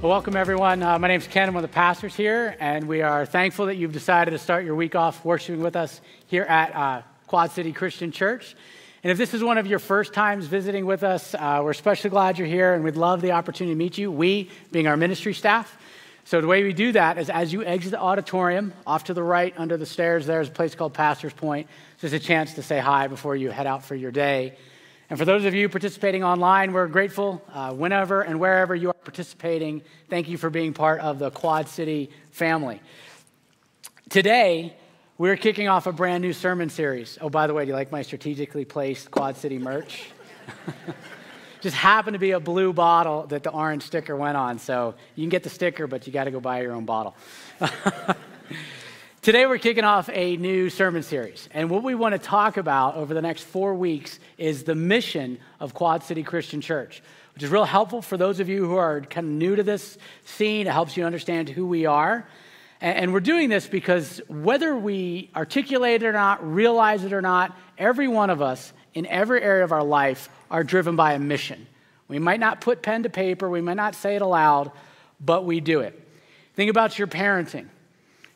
Well, welcome everyone. Uh, my name is Ken. I'm one of the pastors here, and we are thankful that you've decided to start your week off worshiping with us here at uh, Quad City Christian Church. And if this is one of your first times visiting with us, uh, we're especially glad you're here, and we'd love the opportunity to meet you. We, being our ministry staff. So the way we do that is as you exit the auditorium, off to the right under the stairs, there's a place called Pastor's Point. There's a chance to say hi before you head out for your day. And for those of you participating online, we're grateful uh, whenever and wherever you are participating. Thank you for being part of the Quad City family. Today, we're kicking off a brand new sermon series. Oh, by the way, do you like my strategically placed Quad City merch? Just happened to be a blue bottle that the orange sticker went on. So you can get the sticker, but you got to go buy your own bottle. Today, we're kicking off a new sermon series. And what we want to talk about over the next four weeks is the mission of Quad City Christian Church, which is real helpful for those of you who are kind of new to this scene. It helps you understand who we are. And we're doing this because whether we articulate it or not, realize it or not, every one of us in every area of our life are driven by a mission. We might not put pen to paper, we might not say it aloud, but we do it. Think about your parenting.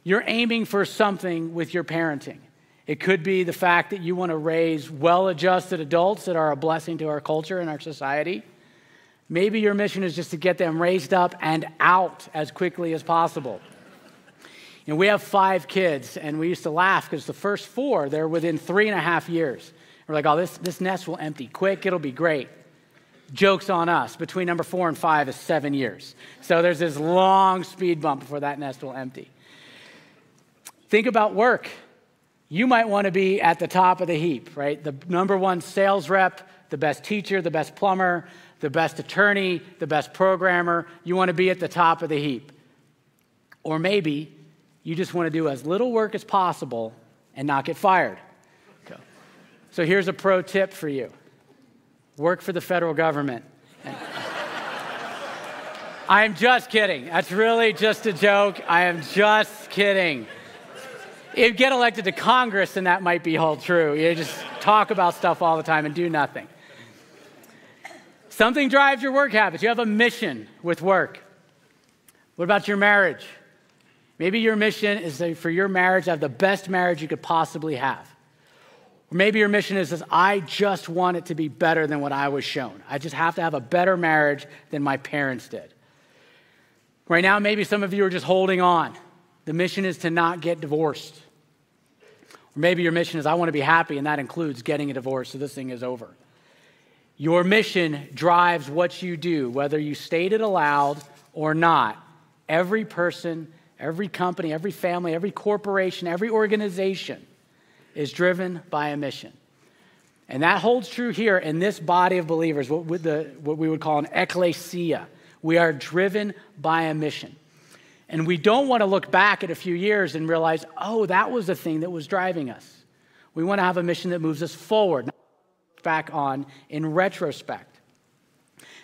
You're aiming for something with your parenting. It could be the fact that you want to raise well adjusted adults that are a blessing to our culture and our society. Maybe your mission is just to get them raised up and out as quickly as possible. And we have five kids, and we used to laugh because the first four, they're within three and a half years. We're like, oh, this, this nest will empty quick, it'll be great. Joke's on us. Between number four and five is seven years. So there's this long speed bump before that nest will empty. Think about work. You might want to be at the top of the heap, right? The number one sales rep, the best teacher, the best plumber, the best attorney, the best programmer. You want to be at the top of the heap. Or maybe you just want to do as little work as possible and not get fired. So here's a pro tip for you work for the federal government. I'm just kidding. That's really just a joke. I am just kidding if you get elected to Congress, then that might be all true. You just talk about stuff all the time and do nothing. Something drives your work habits. You have a mission with work. What about your marriage? Maybe your mission is for your marriage to have the best marriage you could possibly have. Or maybe your mission is this I just want it to be better than what I was shown. I just have to have a better marriage than my parents did. Right now, maybe some of you are just holding on. The mission is to not get divorced. Or maybe your mission is, I want to be happy, and that includes getting a divorce so this thing is over. Your mission drives what you do, whether you state it aloud or not. Every person, every company, every family, every corporation, every organization is driven by a mission. And that holds true here in this body of believers, what, the, what we would call an ecclesia. We are driven by a mission. And we don't want to look back at a few years and realize, oh, that was the thing that was driving us. We want to have a mission that moves us forward, back on in retrospect.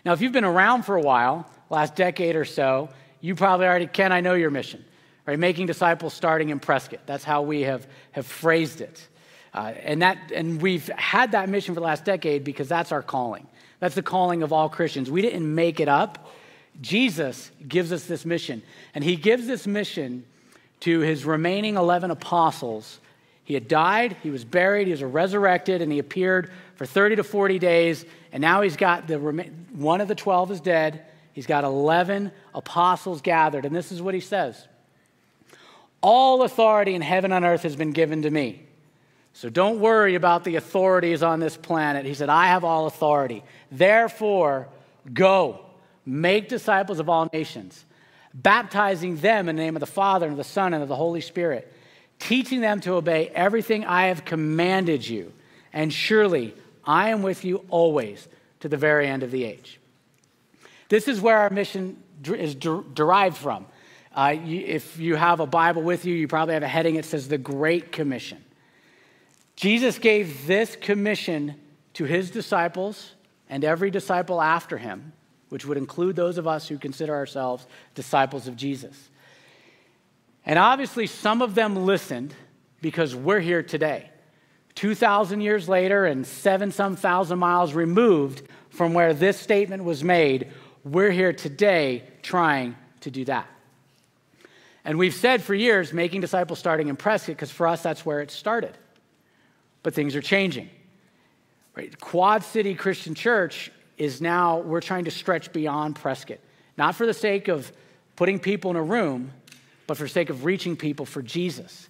Now, if you've been around for a while, last decade or so, you probably already can. I know your mission, right? Making disciples starting in Prescott. That's how we have, have phrased it. Uh, and, that, and we've had that mission for the last decade because that's our calling. That's the calling of all Christians. We didn't make it up. Jesus gives us this mission. And he gives this mission to his remaining 11 apostles. He had died, he was buried, he was resurrected, and he appeared for 30 to 40 days. And now he's got the one of the 12 is dead. He's got 11 apostles gathered. And this is what he says All authority in heaven and earth has been given to me. So don't worry about the authorities on this planet. He said, I have all authority. Therefore, go, make disciples of all nations, baptizing them in the name of the Father and of the Son and of the Holy Spirit, teaching them to obey everything I have commanded you. And surely I am with you always to the very end of the age. This is where our mission is derived from. Uh, you, if you have a Bible with you, you probably have a heading that says the Great Commission. Jesus gave this commission to his disciples and every disciple after him, which would include those of us who consider ourselves disciples of Jesus. And obviously, some of them listened because we're here today. 2,000 years later and seven some thousand miles removed from where this statement was made, we're here today trying to do that. And we've said for years, making disciples starting in Prescott, because for us, that's where it started but things are changing. Right? Quad City Christian Church is now, we're trying to stretch beyond Prescott, not for the sake of putting people in a room, but for the sake of reaching people for Jesus.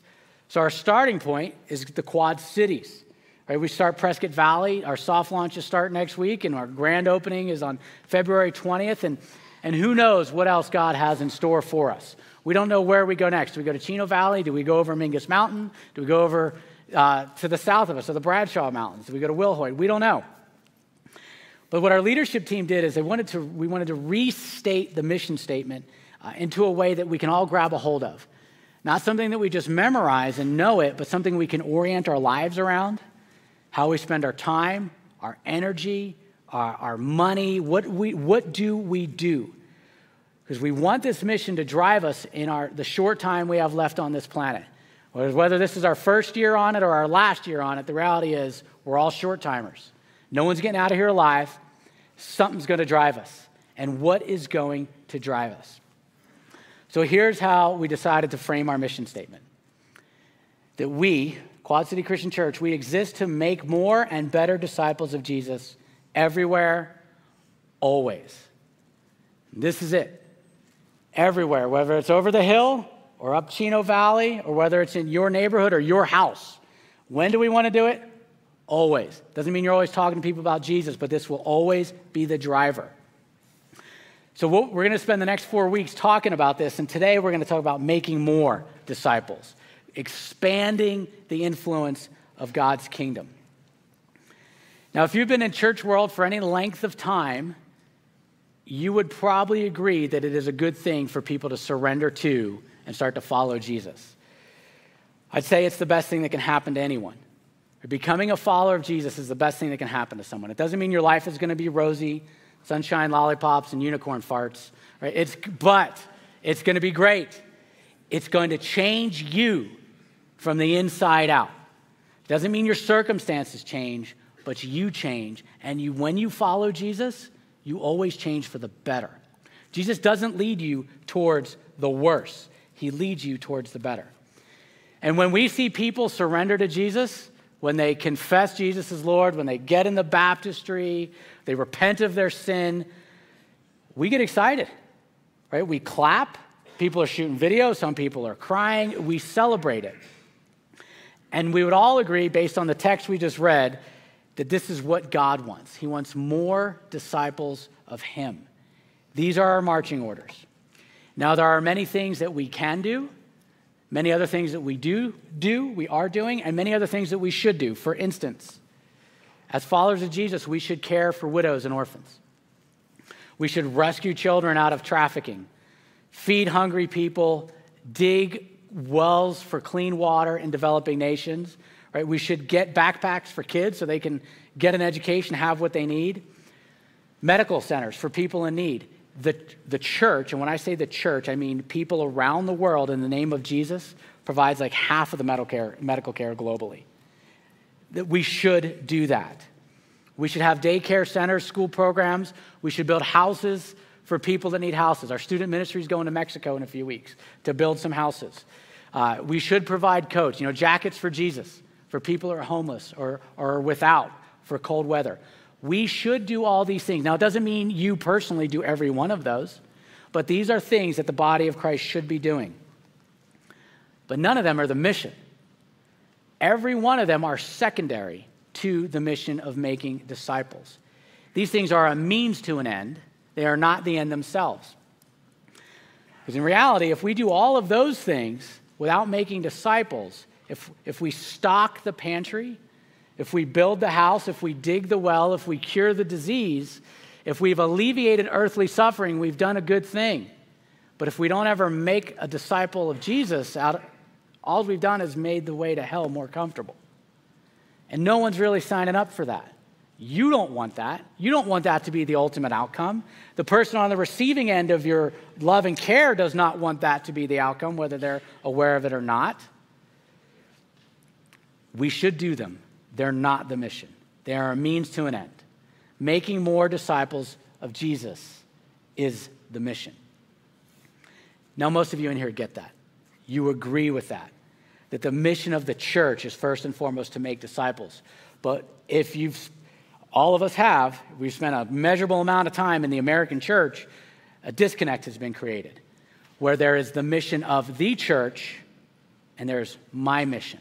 So our starting point is the Quad Cities. Right, we start Prescott Valley. Our soft launches start next week, and our grand opening is on February 20th. And, and who knows what else God has in store for us. We don't know where we go next. Do we go to Chino Valley? Do we go over Mingus Mountain? Do we go over uh, to the south of us, to the Bradshaw Mountains? Do we go to Wilhoit? We don't know. But what our leadership team did is they wanted to, we wanted to restate the mission statement uh, into a way that we can all grab a hold of. Not something that we just memorize and know it, but something we can orient our lives around, how we spend our time, our energy, our, our money. What, we, what do we do? Because we want this mission to drive us in our, the short time we have left on this planet. Whether this is our first year on it or our last year on it, the reality is we're all short timers. No one's getting out of here alive. Something's going to drive us. And what is going to drive us? So here's how we decided to frame our mission statement that we, Quad City Christian Church, we exist to make more and better disciples of Jesus everywhere, always. This is it. Everywhere, whether it's over the hill or up Chino Valley or whether it's in your neighborhood or your house. When do we want to do it? Always. Doesn't mean you're always talking to people about Jesus, but this will always be the driver. So we're going to spend the next four weeks talking about this, and today we're going to talk about making more disciples, expanding the influence of God's kingdom. Now, if you've been in church world for any length of time, you would probably agree that it is a good thing for people to surrender to and start to follow Jesus. I'd say it's the best thing that can happen to anyone. Becoming a follower of Jesus is the best thing that can happen to someone. It doesn't mean your life is going to be rosy, sunshine, lollipops, and unicorn farts. Right? It's, but it's going to be great. It's going to change you from the inside out. It doesn't mean your circumstances change, but you change. And you, when you follow Jesus, you always change for the better. Jesus doesn't lead you towards the worse. He leads you towards the better. And when we see people surrender to Jesus, when they confess Jesus as Lord, when they get in the baptistry, they repent of their sin, we get excited, right? We clap. People are shooting videos. Some people are crying. We celebrate it. And we would all agree, based on the text we just read, that this is what God wants. He wants more disciples of Him. These are our marching orders. Now, there are many things that we can do, many other things that we do do, we are doing, and many other things that we should do. For instance, as followers of Jesus, we should care for widows and orphans. We should rescue children out of trafficking, feed hungry people, dig wells for clean water in developing nations. Right? We should get backpacks for kids so they can get an education, have what they need. Medical centers for people in need the, the church, and when I say the church, I mean people around the world in the name of Jesus, provides like half of the medical care, medical care globally. That we should do that. We should have daycare centers, school programs. We should build houses for people that need houses. Our student ministry is going to Mexico in a few weeks to build some houses. Uh, we should provide coats, you know, jackets for Jesus, for people who are homeless or, or without for cold weather. We should do all these things. Now, it doesn't mean you personally do every one of those, but these are things that the body of Christ should be doing. But none of them are the mission. Every one of them are secondary to the mission of making disciples. These things are a means to an end, they are not the end themselves. Because in reality, if we do all of those things without making disciples, if, if we stock the pantry, if we build the house, if we dig the well, if we cure the disease, if we've alleviated earthly suffering, we've done a good thing. But if we don't ever make a disciple of Jesus out all we've done is made the way to hell more comfortable. And no one's really signing up for that. You don't want that. You don't want that to be the ultimate outcome. The person on the receiving end of your love and care does not want that to be the outcome, whether they're aware of it or not. We should do them. They're not the mission, they are a means to an end. Making more disciples of Jesus is the mission. Now, most of you in here get that. You agree with that, that the mission of the church is first and foremost to make disciples. But if you've, all of us have, we've spent a measurable amount of time in the American church, a disconnect has been created where there is the mission of the church and there's my mission.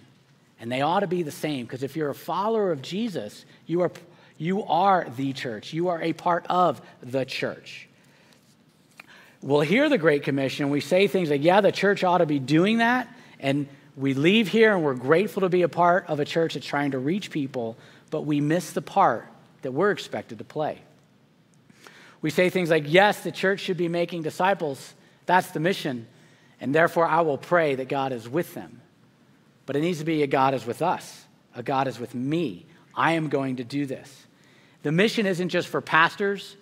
And they ought to be the same because if you're a follower of Jesus, you are, you are the church. You are a part of the church we'll hear the Great Commission. We say things like, yeah, the church ought to be doing that. And we leave here and we're grateful to be a part of a church that's trying to reach people, but we miss the part that we're expected to play. We say things like, yes, the church should be making disciples. That's the mission. And therefore, I will pray that God is with them. But it needs to be a God is with us, a God is with me. I am going to do this. The mission isn't just for pastors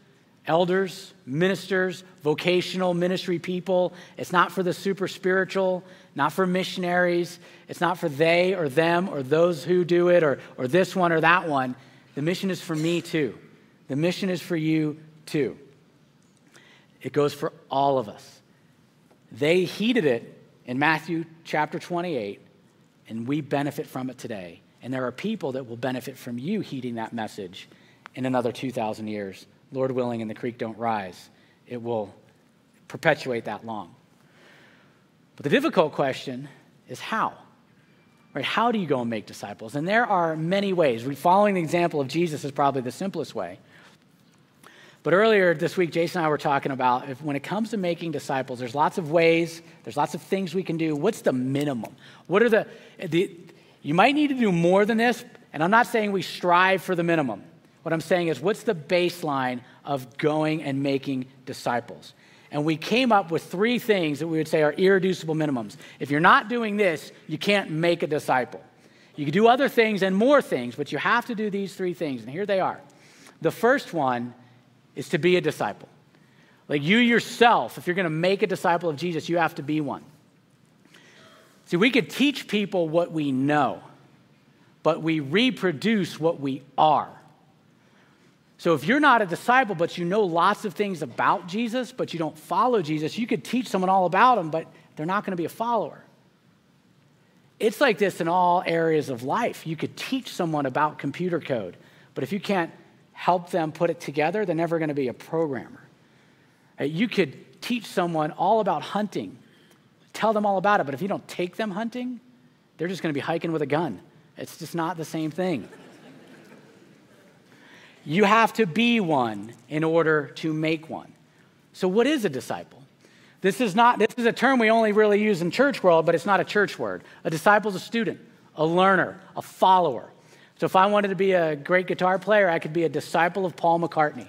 elders, ministers, vocational ministry people. It's not for the super spiritual, not for missionaries. It's not for they or them or those who do it or, or this one or that one. The mission is for me too. The mission is for you too. It goes for all of us. They heeded it in Matthew chapter 28, and we benefit from it today. And there are people that will benefit from you heeding that message in another 2,000 years. Lord willing, and the creek don't rise. It will perpetuate that long. But the difficult question is how? Right? How do you go and make disciples? And there are many ways. Following the example of Jesus is probably the simplest way. But earlier this week, Jason and I were talking about if, when it comes to making disciples, there's lots of ways, there's lots of things we can do. What's the minimum? What are the, the you might need to do more than this, and I'm not saying we strive for the minimum. What I'm saying is, what's the baseline of going and making disciples? And we came up with three things that we would say are irreducible minimums. If you're not doing this, you can't make a disciple. You can do other things and more things, but you have to do these three things. And here they are. The first one is to be a disciple. Like you yourself, if you're going to make a disciple of Jesus, you have to be one. See, we could teach people what we know, but we reproduce what we are. So if you're not a disciple, but you know lots of things about Jesus, but you don't follow Jesus, you could teach someone all about him, but they're not going to be a follower. It's like this in all areas of life. You could teach someone about computer code, but if you can't help them put it together, they're never going to be a programmer. Uh, you could teach someone all about hunting, tell them all about it, but if you don't take them hunting, they're just going to be hiking with a gun. It's just not the same thing. You have to be one in order to make one. So, what is a disciple? This is not this is a term we only really use in church world, but it's not a church word. A disciple is a student, a learner, a follower. So if I wanted to be a great guitar player, I could be a disciple of Paul McCartney.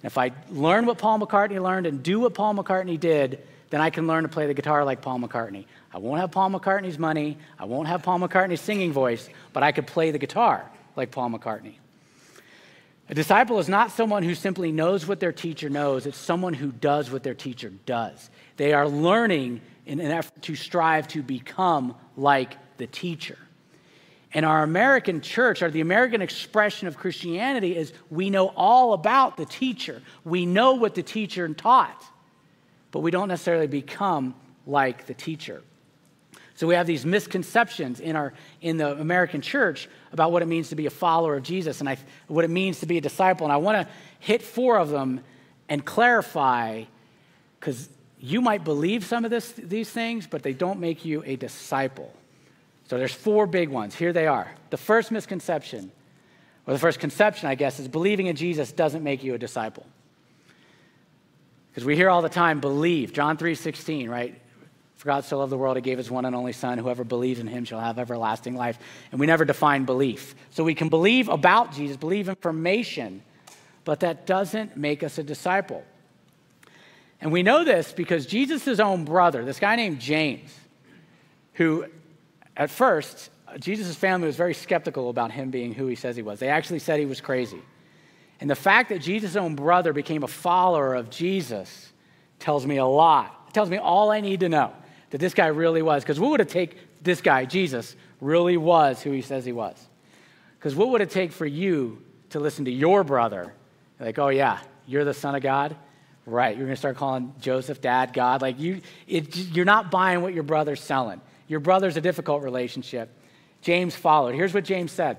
And if I learn what Paul McCartney learned and do what Paul McCartney did, then I can learn to play the guitar like Paul McCartney. I won't have Paul McCartney's money, I won't have Paul McCartney's singing voice, but I could play the guitar like Paul McCartney. A disciple is not someone who simply knows what their teacher knows, it's someone who does what their teacher does. They are learning in an effort to strive to become like the teacher. And our American church, or the American expression of Christianity, is we know all about the teacher. We know what the teacher taught, but we don't necessarily become like the teacher. So we have these misconceptions in, our, in the American church about what it means to be a follower of Jesus and I, what it means to be a disciple. And I want to hit four of them and clarify, because you might believe some of this, these things, but they don't make you a disciple. So there's four big ones. Here they are. The first misconception, or the first conception, I guess, is believing in Jesus doesn't make you a disciple. Because we hear all the time, believe. John 3 16, right? For God so loved the world, he gave his one and only Son. Whoever believes in him shall have everlasting life. And we never define belief. So we can believe about Jesus, believe information, but that doesn't make us a disciple. And we know this because Jesus' own brother, this guy named James, who at first, Jesus' family was very skeptical about him being who he says he was. They actually said he was crazy. And the fact that Jesus' own brother became a follower of Jesus tells me a lot. It tells me all I need to know that this guy really was. Because what would it take this guy, Jesus, really was who he says he was? Because what would it take for you to listen to your brother? Like, oh, yeah, you're the son of God? Right, you're going to start calling Joseph dad, God. Like, you, it, you're not buying what your brother's selling. Your brother's a difficult relationship. James followed. Here's what James said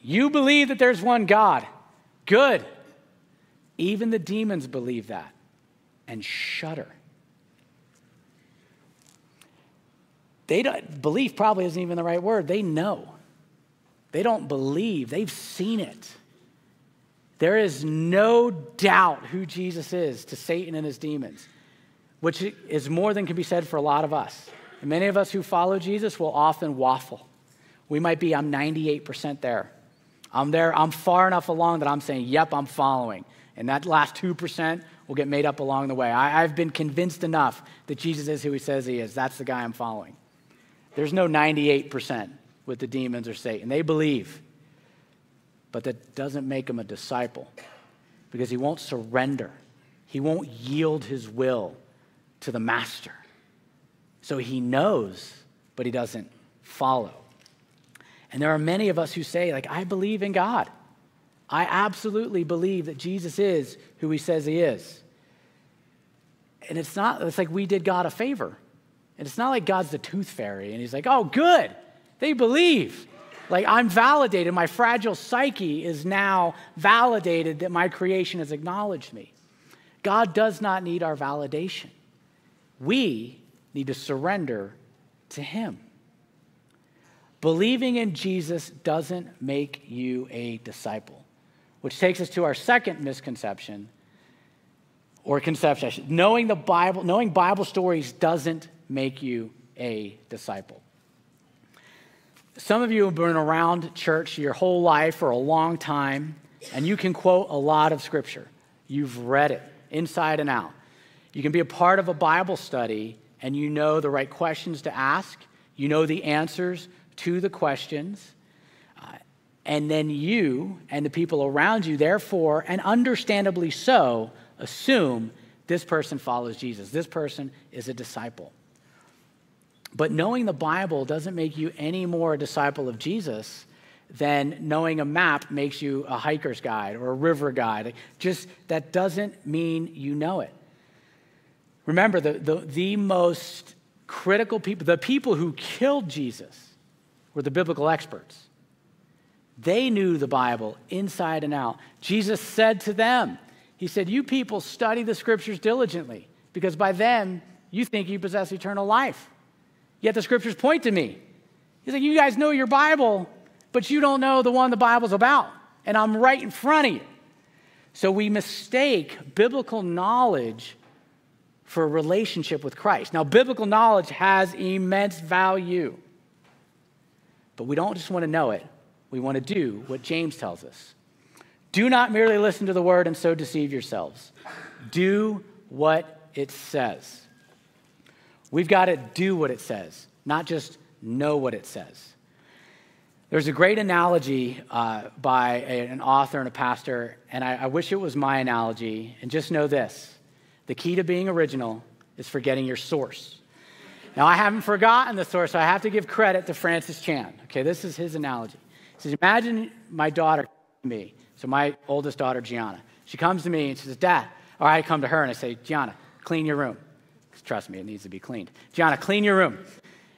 You believe that there's one God. Good. Even the demons believe that and shudder. They don't, belief probably isn't even the right word. They know. They don't believe. They've seen it. There is no doubt who Jesus is to Satan and his demons, which is more than can be said for a lot of us. And many of us who follow Jesus will often waffle. We might be, I'm 98% there. I'm there, I'm far enough along that I'm saying, yep, I'm following. And that last 2% will get made up along the way. I, have been convinced enough that Jesus is who he says he is. That's the guy I'm following. There's no 98% with the demons or Satan. They believe, but that doesn't make him a disciple because he won't surrender, he won't yield his will to the master. So he knows, but he doesn't follow. And there are many of us who say, like, I believe in God. I absolutely believe that Jesus is who he says he is. And it's not, it's like we did God a favor. And it's not like God's the tooth fairy and he's like, oh, good, they believe. Like, I'm validated. My fragile psyche is now validated that my creation has acknowledged me. God does not need our validation. We need to surrender to Him. Believing in Jesus doesn't make you a disciple, which takes us to our second misconception or conception. Knowing the Bible, knowing Bible stories doesn't make you a disciple. Some of you have been around church your whole life for a long time, and you can quote a lot of scripture. You've read it inside and out. You can be a part of a Bible study and you know the right questions to ask, you know the answers to the questions. Uh, and then you and the people around you, therefore, and understandably so, assume this person follows Jesus. This person is a disciple. But knowing the Bible doesn't make you any more a disciple of Jesus than knowing a map makes you a hiker's guide or a river guide. Just that doesn't mean you know it. Remember, the, the, the most critical people, the people who killed Jesus, were the biblical experts. They knew the Bible inside and out. Jesus said to them, He said, You people study the scriptures diligently, because by them you think you possess eternal life. Yet the scriptures point to me. He's like, You guys know your Bible, but you don't know the one the Bible's about. And I'm right in front of you. So we mistake biblical knowledge for a relationship with Christ. Now, biblical knowledge has immense value, but we don't just want to know it, we want to do what James tells us. Do not merely listen to the word and so deceive yourselves. Do what it says. We've got to do what it says, not just know what it says. There's a great analogy uh, by a, an author and a pastor, and I, I wish it was my analogy. And just know this the key to being original is forgetting your source. Now, I haven't forgotten the source, so I have to give credit to Francis Chan. Okay, this is his analogy. He says, Imagine my daughter, me, so my oldest daughter, Gianna. She comes to me and she says, Dad, or I come to her and I say, Gianna, clean your room. Because Trust me, it needs to be cleaned. Gianna, clean your room.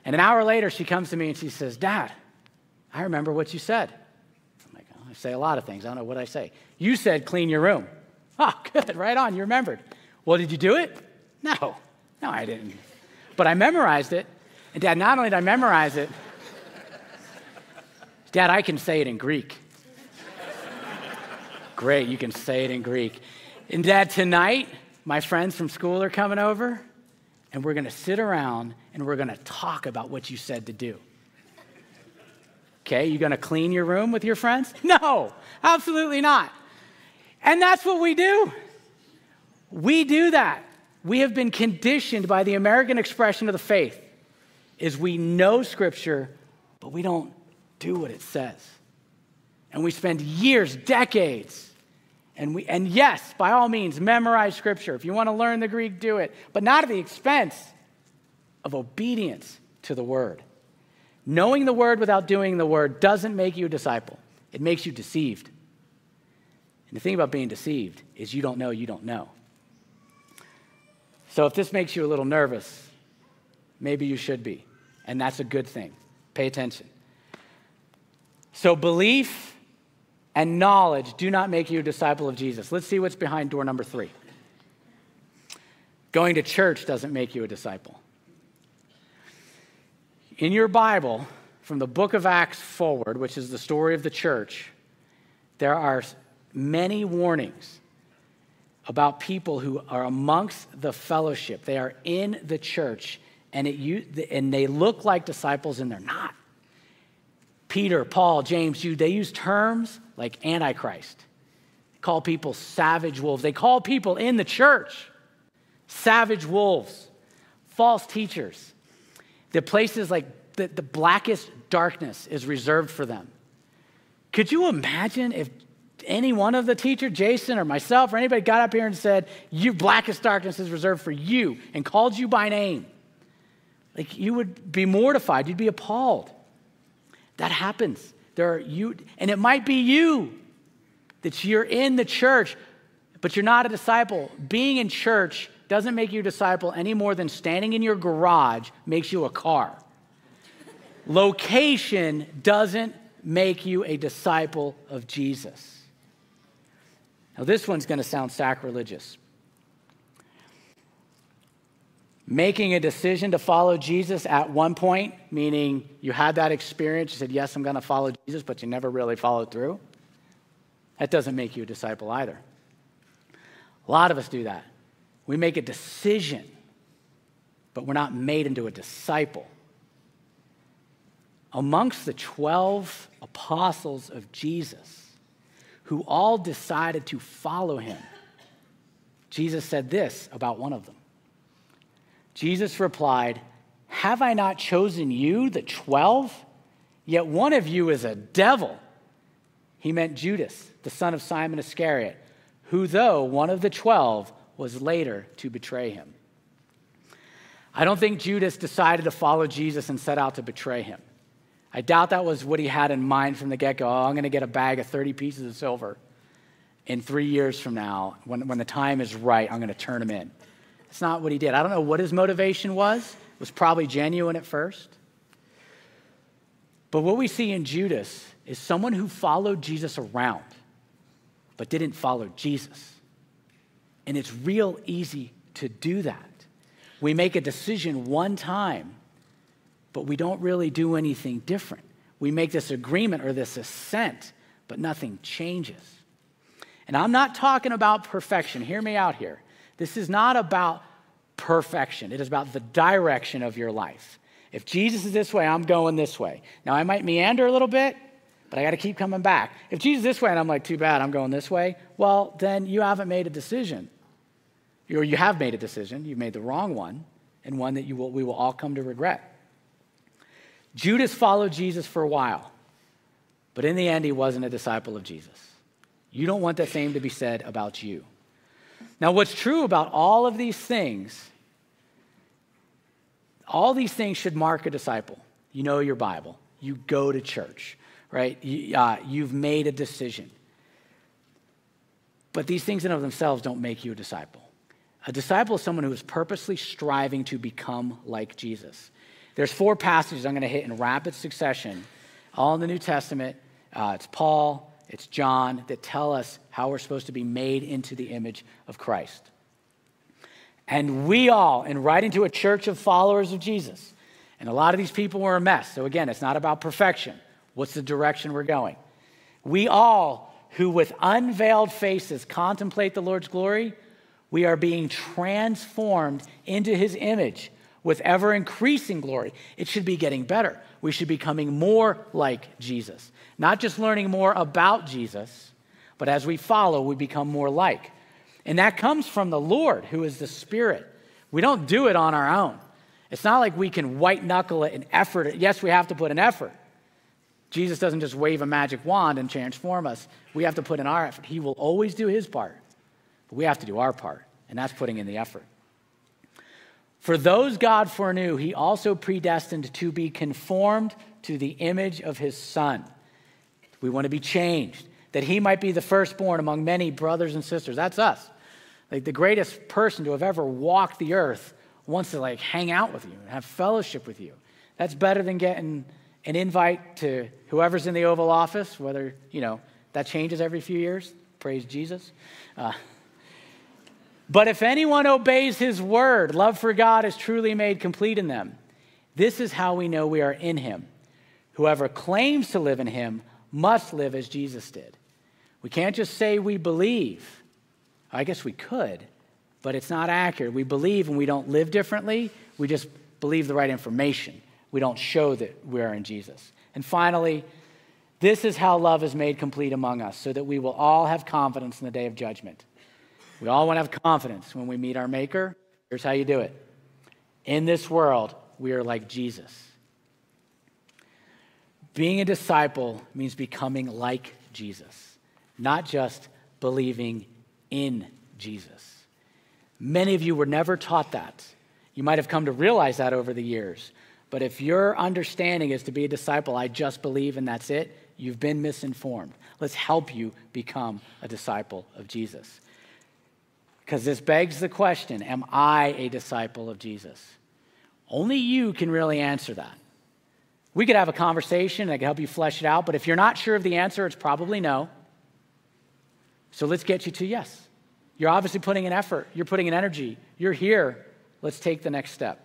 And an hour later, she comes to me and she says, Dad, I remember what you said. I'm like, oh, I say a lot of things. I don't know what I say. You said clean your room. Oh, good, right on, you remembered. Well, did you do it? No, oh. no, I didn't. But I memorized it. And Dad, not only did I memorize it, Dad, I can say it in Greek. Great, you can say it in Greek. And Dad, tonight, my friends from school are coming over, and we're going to sit around and we're going to talk about what you said to do. Okay, you going to clean your room with your friends? No, absolutely not. And that's what we do. We do that. We have been conditioned by the American expression of the faith is we know scripture, but we don't do what it says. And we spend years, decades, and we and yes, by all means, memorize scripture. If you want to learn the Greek, do it, but not at the expense of obedience to the word. Knowing the word without doing the word doesn't make you a disciple. It makes you deceived. And the thing about being deceived is you don't know you don't know. So if this makes you a little nervous, maybe you should be. And that's a good thing. Pay attention. So belief and knowledge do not make you a disciple of Jesus. Let's see what's behind door number three. Going to church doesn't make you a disciple. In your Bible, from the book of Acts forward, which is the story of the church, there are many warnings about people who are amongst the fellowship. They are in the church, and, it, and they look like disciples, and they're not. Peter, Paul, James, Jude, they use terms like Antichrist. They call people savage wolves. They call people in the church savage wolves, false teachers. The places like the, the blackest darkness is reserved for them. Could you imagine if any one of the teacher, Jason or myself or anybody got up here and said, You blackest darkness is reserved for you and called you by name? Like you would be mortified, you'd be appalled. That happens. There are you, and it might be you that you're in the church, but you're not a disciple. Being in church doesn't make you a disciple any more than standing in your garage makes you a car. Location doesn't make you a disciple of Jesus. Now, this one's going to sound sacrilegious. Making a decision to follow Jesus at one point, meaning you had that experience, you said, Yes, I'm going to follow Jesus, but you never really followed through, that doesn't make you a disciple either. A lot of us do that. We make a decision, but we're not made into a disciple. Amongst the 12 apostles of Jesus, who all decided to follow him, Jesus said this about one of them. Jesus replied, Have I not chosen you, the 12? Yet one of you is a devil. He meant Judas, the son of Simon Iscariot, who, though one of the 12, was later to betray him. I don't think Judas decided to follow Jesus and set out to betray him. I doubt that was what he had in mind from the get go. Oh, I'm going to get a bag of 30 pieces of silver. In three years from now, when, when the time is right, I'm going to turn him in. It's not what he did. I don't know what his motivation was. It was probably genuine at first. But what we see in Judas is someone who followed Jesus around, but didn't follow Jesus. And it's real easy to do that. We make a decision one time but we don't really do anything different. We make this agreement or this assent, but nothing changes. And I'm not talking about perfection. Hear me out here. This is not about perfection, it is about the direction of your life. If Jesus is this way, I'm going this way. Now, I might meander a little bit, but I got to keep coming back. If Jesus is this way and I'm like, too bad, I'm going this way, well, then you haven't made a decision. Or you have made a decision, you've made the wrong one, and one that you will, we will all come to regret. Judas followed Jesus for a while, but in the end, he wasn't a disciple of Jesus. You don't want the same to be said about you. Now, what's true about all of these things, all these things should mark a disciple. You know your Bible, you go to church, right? You, uh, you've made a decision. But these things in of themselves don't make you a disciple. A disciple is someone who is purposely striving to become like Jesus. There's four passages I'm going to hit in rapid succession, all in the New Testament. Uh, it's Paul, it's John, that tell us how we're supposed to be made into the image of Christ. And we all, in writing to a church of followers of Jesus, and a lot of these people were a mess. So again, it's not about perfection. What's the direction we're going? We all, who with unveiled faces contemplate the Lord's glory, we are being transformed into his image with ever increasing glory. It should be getting better. We should be becoming more like Jesus. Not just learning more about Jesus, but as we follow, we become more like. And that comes from the Lord, who is the Spirit. We don't do it on our own. It's not like we can white knuckle it and effort it. Yes, we have to put an effort. Jesus doesn't just wave a magic wand and transform us. We have to put in our effort. He will always do his part, but we have to do our part, and that's putting in the effort. For those God foreknew, he also predestined to be conformed to the image of his Son. We want to be changed, that he might be the firstborn among many brothers and sisters. That's us. Like the greatest person to have ever walked the earth wants to like hang out with you and have fellowship with you. That's better than getting an invite to whoever's in the Oval Office, whether, you know, that changes every few years. Praise Jesus. Uh, but if anyone obeys his word, love for God is truly made complete in them. This is how we know we are in him. Whoever claims to live in him must live as Jesus did. We can't just say we believe I guess we could, but it's not accurate. We believe and we don't live differently. We just believe the right information. We don't show that we're in Jesus. And finally, this is how love is made complete among us, so that we will all have confidence in the day of judgment. We all want to have confidence when we meet our Maker. Here's how you do it in this world, we are like Jesus. Being a disciple means becoming like Jesus, not just believing in Jesus. Many of you were never taught that. You might have come to realize that over the years. But if your understanding is to be a disciple, I just believe and that's it, you've been misinformed. Let's help you become a disciple of Jesus. Because this begs the question Am I a disciple of Jesus? Only you can really answer that. We could have a conversation, and I could help you flesh it out, but if you're not sure of the answer, it's probably no. So let's get you to yes. You're obviously putting an effort, you're putting an energy, you're here. Let's take the next step.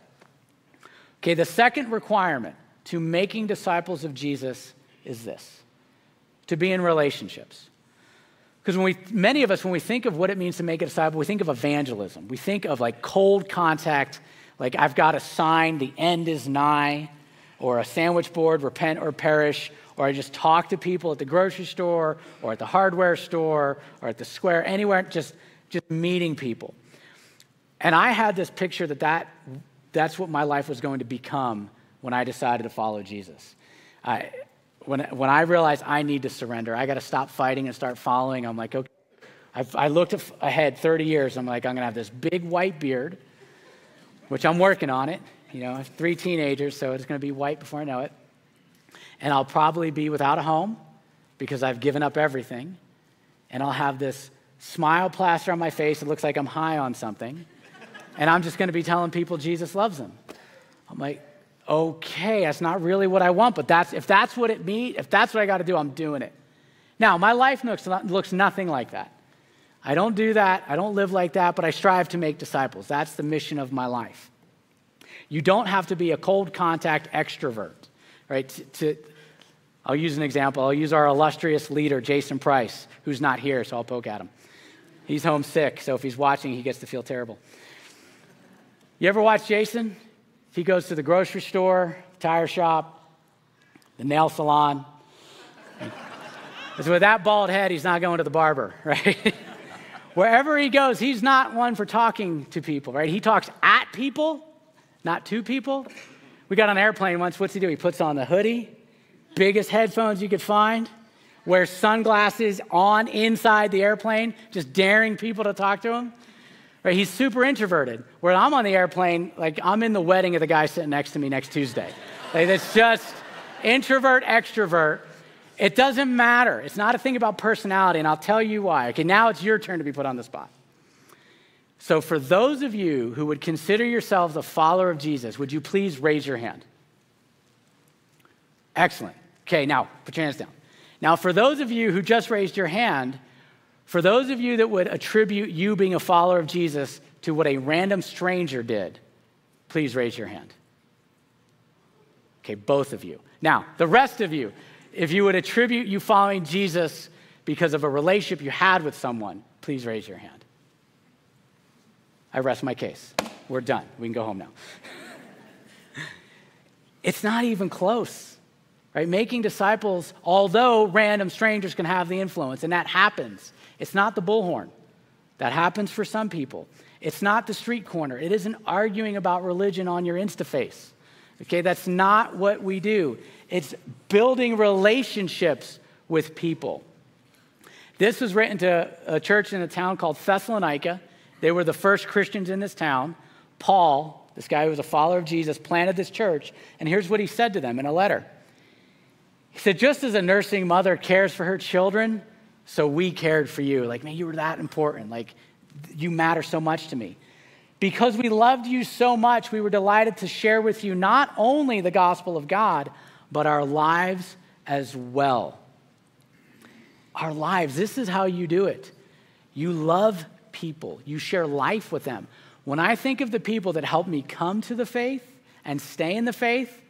Okay, the second requirement to making disciples of Jesus is this to be in relationships. Because when we, many of us, when we think of what it means to make a disciple, we think of evangelism. We think of like cold contact, like I've got a sign, the end is nigh, or a sandwich board, repent or perish, or I just talk to people at the grocery store or at the hardware store or at the square, anywhere, just, just meeting people. And I had this picture that, that that's what my life was going to become when I decided to follow Jesus. I, when, when I realized I need to surrender, I got to stop fighting and start following, I'm like, okay. I've, I looked ahead 30 years. I'm like, I'm going to have this big white beard, which I'm working on it. You know, I have three teenagers, so it's going to be white before I know it and I'll probably be without a home because I've given up everything. And I'll have this smile plaster on my face. It looks like I'm high on something. And I'm just going to be telling people Jesus loves them. I'm like, okay, that's not really what I want, but that's, if that's what it means, if that's what I got to do, I'm doing it. Now, my life looks, looks nothing like that. I don't do that. I don't live like that, but I strive to make disciples. That's the mission of my life. You don't have to be a cold contact extrovert, right? To, to, I'll use an example. I'll use our illustrious leader, Jason Price, who's not here, so I'll poke at him. He's homesick, so if he's watching, he gets to feel terrible. You ever watch Jason? He goes to the grocery store, tire shop, the nail salon. Because with that bald head, he's not going to the barber, right? Wherever he goes, he's not one for talking to people, right? He talks at people, not to people. We got on an airplane once. What's he do? He puts on the hoodie, biggest headphones you could find, wears sunglasses on inside the airplane, just daring people to talk to him. Right? He's super introverted. Where I'm on the airplane, like I'm in the wedding of the guy sitting next to me next Tuesday. Like it's just introvert, extrovert. It doesn't matter. It's not a thing about personality, and I'll tell you why. Okay, now it's your turn to be put on the spot. So, for those of you who would consider yourselves a follower of Jesus, would you please raise your hand? Excellent. Okay, now put your hands down. Now, for those of you who just raised your hand, for those of you that would attribute you being a follower of Jesus to what a random stranger did, please raise your hand. Okay, both of you. Now, the rest of you, if you would attribute you following Jesus because of a relationship you had with someone, please raise your hand. I rest my case. We're done. We can go home now. it's not even close, right? Making disciples, although random strangers can have the influence, and that happens. It's not the bullhorn. That happens for some people. It's not the street corner. It isn't arguing about religion on your InstaFace. Okay, that's not what we do. It's building relationships with people. This was written to a church in a town called Thessalonica. They were the first Christians in this town. Paul, this guy who was a follower of Jesus, planted this church. And here's what he said to them in a letter He said, Just as a nursing mother cares for her children, so we cared for you. Like, man, you were that important. Like, you matter so much to me. Because we loved you so much, we were delighted to share with you not only the gospel of God, but our lives as well. Our lives, this is how you do it. You love people, you share life with them. When I think of the people that helped me come to the faith and stay in the faith,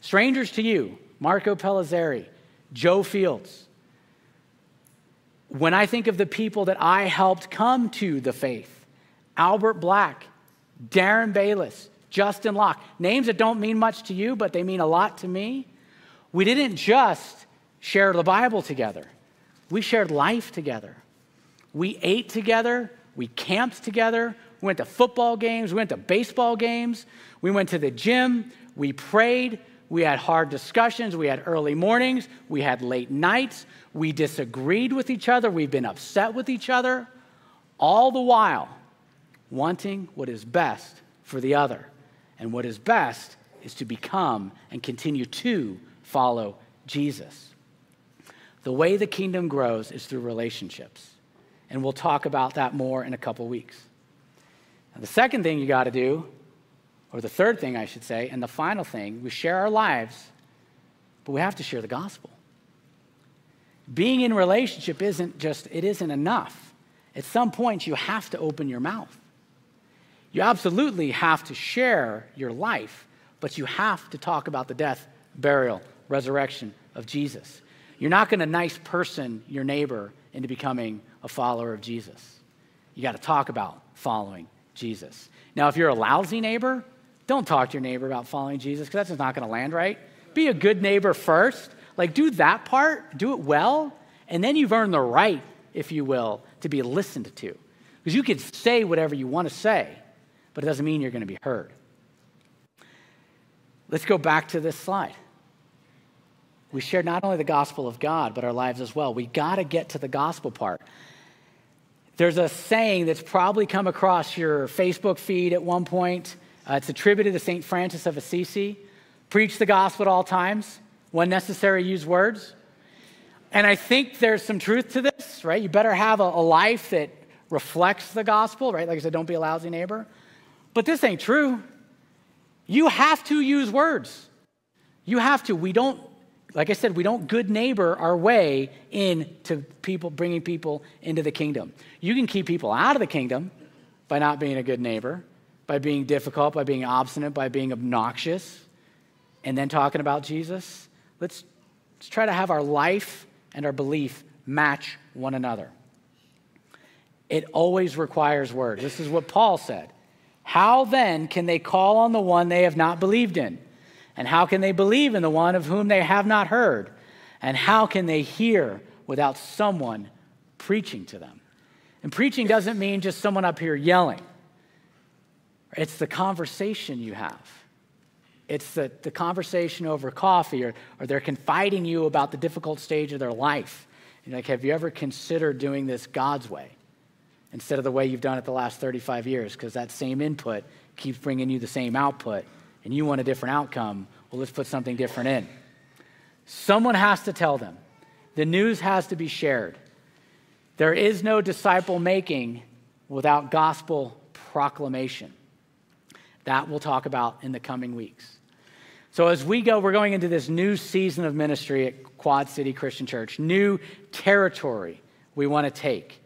strangers to you, Marco Pellizzeri, Joe Fields. When I think of the people that I helped come to the faith, Albert Black, Darren Bayless, Justin Locke, names that don't mean much to you, but they mean a lot to me. We didn't just share the Bible together, we shared life together. We ate together, we camped together. We went to football games. We went to baseball games. We went to the gym. We prayed. We had hard discussions. We had early mornings. We had late nights. We disagreed with each other. We've been upset with each other. All the while, wanting what is best for the other. And what is best is to become and continue to follow Jesus. The way the kingdom grows is through relationships. And we'll talk about that more in a couple weeks. Now, the second thing you got to do, or the third thing I should say, and the final thing, we share our lives, but we have to share the gospel. Being in relationship isn't just, it isn't enough. At some point, you have to open your mouth. You absolutely have to share your life, but you have to talk about the death, burial, resurrection of Jesus. You're not going to nice person your neighbor into becoming a follower of Jesus. You got to talk about following Jesus. Now, if you're a lousy neighbor, don't talk to your neighbor about following Jesus because that's just not going to land right. Be a good neighbor first. Like, do that part, do it well, and then you've earned the right, if you will, to be listened to. Because you can say whatever you want to say, but it doesn't mean you're going to be heard. Let's go back to this slide. We share not only the gospel of God, but our lives as well. We got to get to the gospel part. There's a saying that's probably come across your Facebook feed at one point. Uh, it's attributed to St. Francis of Assisi preach the gospel at all times, when necessary, use words. And I think there's some truth to this, right? You better have a, a life that reflects the gospel, right? Like I said, don't be a lousy neighbor. But this ain't true. You have to use words. You have to. We don't like I said, we don't good neighbor our way into people, bringing people into the kingdom. You can keep people out of the kingdom by not being a good neighbor, by being difficult, by being obstinate, by being obnoxious, and then talking about Jesus. Let's, let's try to have our life and our belief match one another. It always requires words. This is what Paul said. How then can they call on the one they have not believed in? And how can they believe in the one of whom they have not heard? And how can they hear without someone preaching to them? And preaching doesn't mean just someone up here yelling, it's the conversation you have. It's the, the conversation over coffee, or, or they're confiding you about the difficult stage of their life. You're like, have you ever considered doing this God's way? instead of the way you've done it the last 35 years, because that same input keeps bringing you the same output, and you want a different outcome. Well, let's put something different in. Someone has to tell them. The news has to be shared. There is no disciple making without gospel proclamation. That we'll talk about in the coming weeks. So, as we go, we're going into this new season of ministry at Quad City Christian Church, new territory we want to take.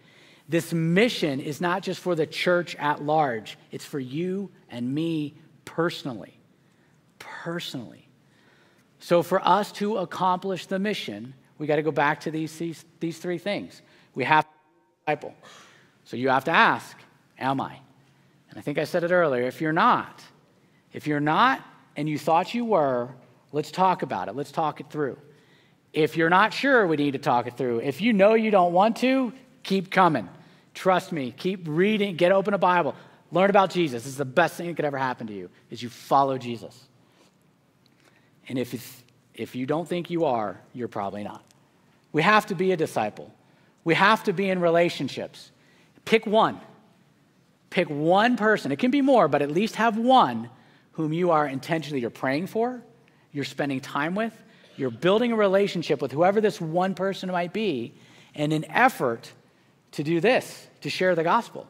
This mission is not just for the church at large, it's for you and me personally. Personally. So, for us to accomplish the mission, we got to go back to these, these, these three things. We have to disciple. So, you have to ask, Am I? And I think I said it earlier if you're not, if you're not and you thought you were, let's talk about it. Let's talk it through. If you're not sure, we need to talk it through. If you know you don't want to, keep coming. Trust me, keep reading, get open a Bible. Learn about Jesus. This is the best thing that could ever happen to you is you follow Jesus. And if, if you don't think you are, you're probably not. We have to be a disciple. We have to be in relationships. Pick one. Pick one person. It can be more, but at least have one whom you are intentionally you're praying for, you're spending time with, you're building a relationship with whoever this one person might be, and an effort to do this, to share the gospel.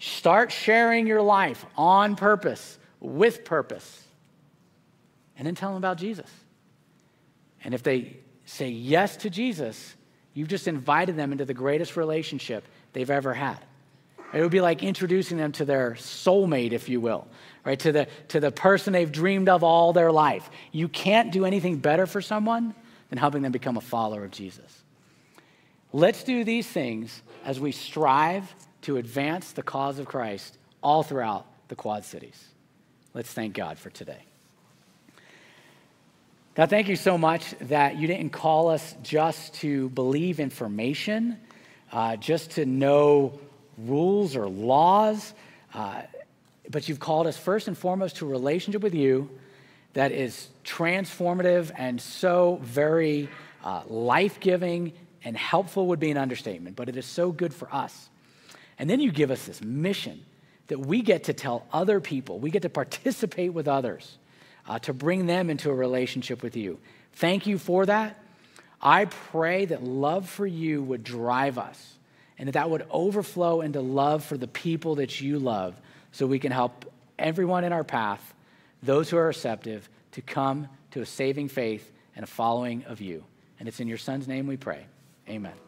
Start sharing your life on purpose, with purpose, and then tell them about Jesus. And if they say yes to Jesus, you've just invited them into the greatest relationship they've ever had. It would be like introducing them to their soulmate, if you will, right? To the, to the person they've dreamed of all their life. You can't do anything better for someone than helping them become a follower of Jesus. Let's do these things as we strive to advance the cause of Christ all throughout the Quad Cities. Let's thank God for today. God, thank you so much that you didn't call us just to believe information, uh, just to know rules or laws, uh, but you've called us first and foremost to a relationship with you that is transformative and so very uh, life giving and helpful would be an understatement, but it is so good for us. And then you give us this mission that we get to tell other people, we get to participate with others uh, to bring them into a relationship with you. Thank you for that. I pray that love for you would drive us and that that would overflow into love for the people that you love so we can help everyone in our path, those who are receptive, to come to a saving faith and a following of you. And it's in your son's name we pray. Amen.